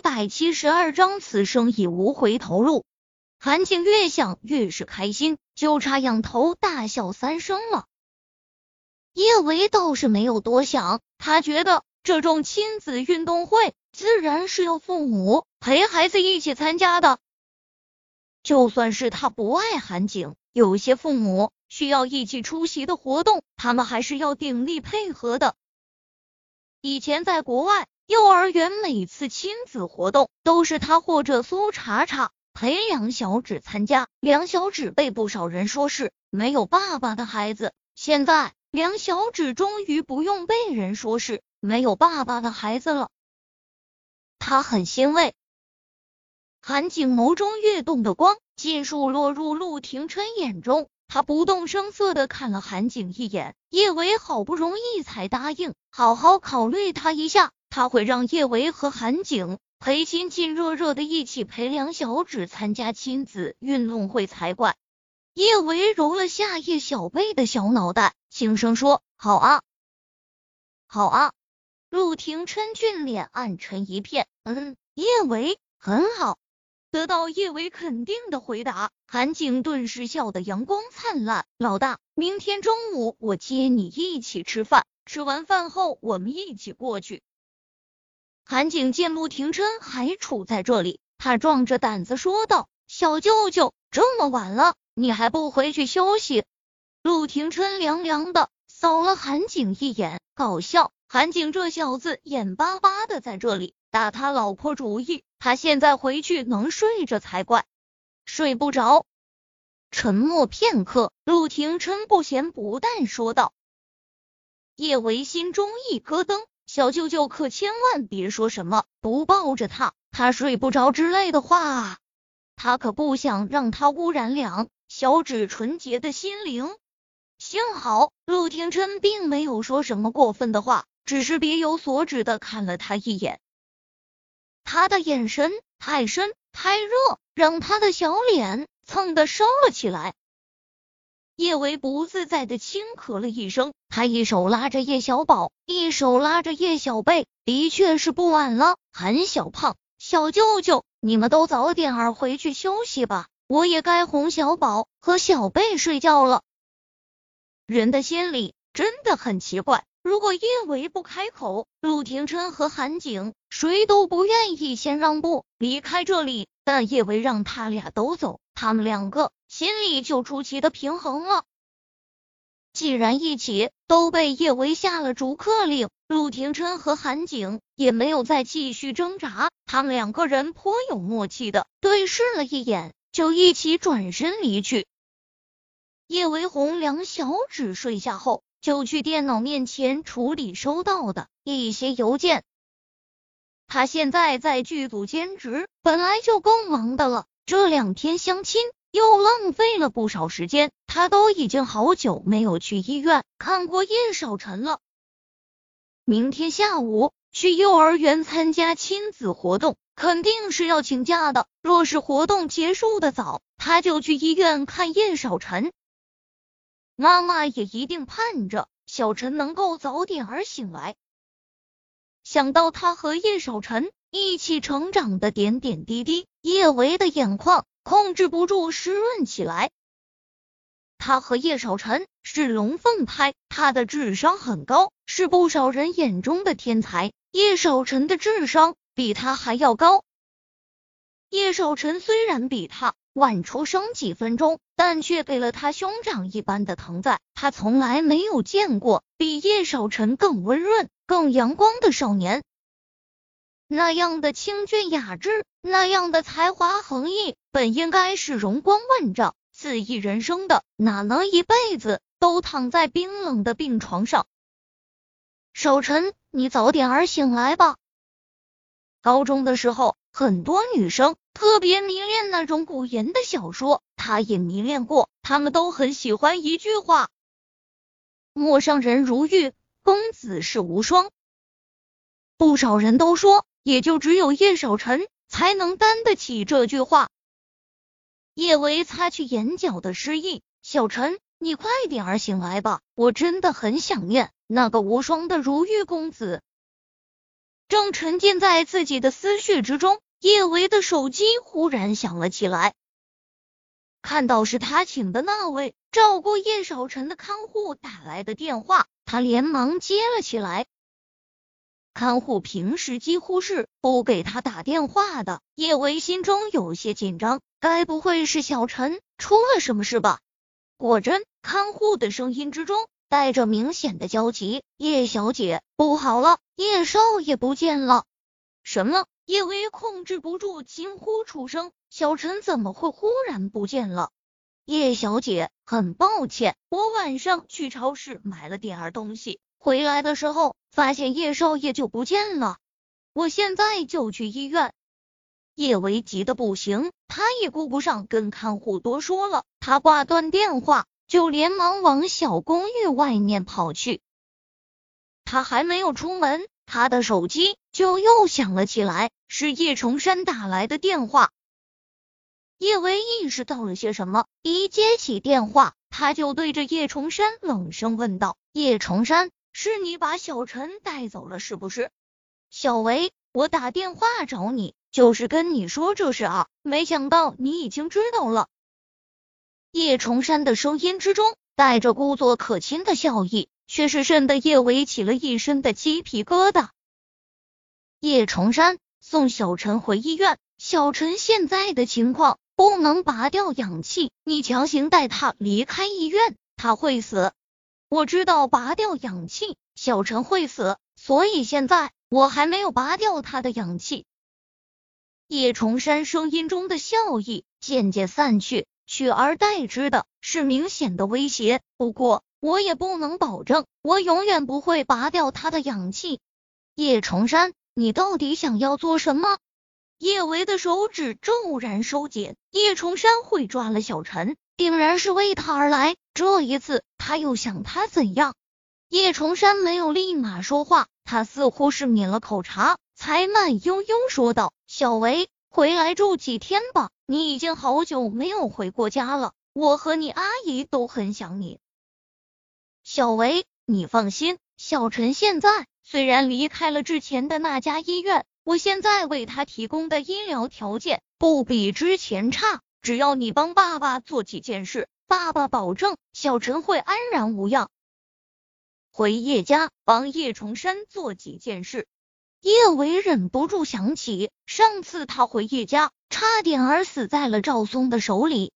一百七十二章，此生已无回头路。韩景越想越是开心，就差仰头大笑三声了。叶维倒是没有多想，他觉得这种亲子运动会自然是要父母陪孩子一起参加的。就算是他不爱韩景，有些父母需要一起出席的活动，他们还是要鼎力配合的。以前在国外。幼儿园每次亲子活动都是他或者苏茶茶陪梁小芷参加。梁小芷被不少人说是没有爸爸的孩子，现在梁小芷终于不用被人说是没有爸爸的孩子了，他很欣慰。韩景眸中跃动的光尽数落入陆廷琛眼中，他不动声色的看了韩景一眼。叶维好不容易才答应好好考虑他一下。他会让叶维和韩景陪亲亲热热的一起陪梁小指参加亲子运动会才怪。叶维揉了下叶小贝的小脑袋，轻声说：“好啊，好啊。”陆廷琛俊脸暗沉一片，嗯，叶维很好。得到叶维肯定的回答，韩景顿时笑得阳光灿烂。老大，明天中午我接你一起吃饭，吃完饭后我们一起过去。韩景见陆廷琛还处在这里，他壮着胆子说道：“小舅舅，这么晚了，你还不回去休息？”陆廷琛凉凉的扫了韩景一眼，搞笑。韩景这小子眼巴巴的在这里打他老婆主意，他现在回去能睡着才怪，睡不着。沉默片刻，陆廷琛不咸不淡说道：“叶维心中一咯噔。”小舅舅可千万别说什么不抱着他，他睡不着之类的话！他可不想让他污染两小指纯洁的心灵。幸好陆廷琛并没有说什么过分的话，只是别有所指的看了他一眼。他的眼神太深太热，让他的小脸蹭的烧了起来。叶维不自在的轻咳了一声，他一手拉着叶小宝，一手拉着叶小贝，的确是不晚了。韩小胖，小舅舅，你们都早点儿回去休息吧，我也该哄小宝和小贝睡觉了。人的心里真的很奇怪，如果叶维不开口，陆廷琛和韩景谁都不愿意先让步离开这里，但叶维让他俩都走，他们两个。心里就出奇的平衡了。既然一起都被叶维下了逐客令，陆廷琛和韩景也没有再继续挣扎，他们两个人颇有默契的对视了一眼，就一起转身离去。叶维红两小指睡下后，就去电脑面前处理收到的一些邮件。他现在在剧组兼职，本来就够忙的了，这两天相亲。又浪费了不少时间，他都已经好久没有去医院看过叶少晨了。明天下午去幼儿园参加亲子活动，肯定是要请假的。若是活动结束的早，他就去医院看叶少晨。妈妈也一定盼着小陈能够早点儿醒来。想到他和叶少晨一起成长的点点滴滴，叶维的眼眶。控制不住湿润起来。他和叶少晨是龙凤胎，他的智商很高，是不少人眼中的天才。叶少晨的智商比他还要高。叶少晨虽然比他晚出生几分钟，但却给了他兄长一般的疼在。他从来没有见过比叶少晨更温润、更阳光的少年。那样的清俊雅致，那样的才华横溢，本应该是容光万丈、恣意人生的，哪能一辈子都躺在冰冷的病床上？守晨，你早点儿醒来吧。高中的时候，很多女生特别迷恋那种古言的小说，他也迷恋过，他们都很喜欢一句话：“陌上人如玉，公子是无双。”不少人都说。也就只有叶少臣才能担得起这句话。叶维擦去眼角的失意，小陈，你快点儿醒来吧，我真的很想念那个无双的如玉公子。正沉浸在自己的思绪之中，叶维的手机忽然响了起来。看到是他请的那位照顾叶少臣的看护打来的电话，他连忙接了起来。看护平时几乎是不给他打电话的，叶维心中有些紧张，该不会是小陈出了什么事吧？果真，看护的声音之中。带着明显的焦急，叶小姐不好了，叶少爷不见了！什么？叶薇控制不住惊呼出声，小陈怎么会忽然不见了？叶小姐，很抱歉，我晚上去超市买了点儿东西，回来的时候发现叶少爷就不见了，我现在就去医院。叶维急得不行，他也顾不上跟看护多说了，他挂断电话。就连忙往小公寓外面跑去。他还没有出门，他的手机就又响了起来，是叶崇山打来的电话。叶维意识到了些什么，一接起电话，他就对着叶崇山冷声问道：“叶崇山，是你把小陈带走了是不是？”小维，我打电话找你，就是跟你说这事啊，没想到你已经知道了。叶崇山的声音之中带着故作可亲的笑意，却是瘆得叶维起了一身的鸡皮疙瘩。叶崇山送小陈回医院，小陈现在的情况不能拔掉氧气，你强行带他离开医院，他会死。我知道拔掉氧气，小陈会死，所以现在我还没有拔掉他的氧气。叶崇山声音中的笑意渐渐散去。取而代之的是明显的威胁。不过，我也不能保证我永远不会拔掉他的氧气。叶崇山，你到底想要做什么？叶维的手指骤然收紧。叶崇山会抓了小陈，定然是为他而来。这一次，他又想他怎样？叶崇山没有立马说话，他似乎是抿了口茶，才慢悠悠说道：“小维。”回来住几天吧，你已经好久没有回过家了，我和你阿姨都很想你。小维，你放心，小陈现在虽然离开了之前的那家医院，我现在为他提供的医疗条件不比之前差，只要你帮爸爸做几件事，爸爸保证小陈会安然无恙。回叶家帮叶崇山做几件事。叶伟忍不住想起上次他回叶家，差点儿死在了赵松的手里。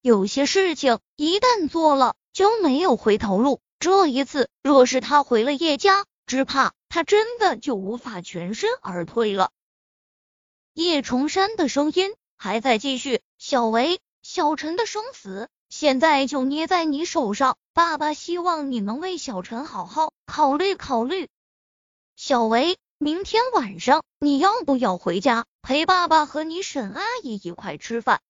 有些事情一旦做了就没有回头路。这一次，若是他回了叶家，只怕他真的就无法全身而退了。叶崇山的声音还在继续：“小维，小陈的生死现在就捏在你手上，爸爸希望你能为小陈好好考虑考虑。”小维，明天晚上你要不要回家陪爸爸和你沈阿姨一块吃饭？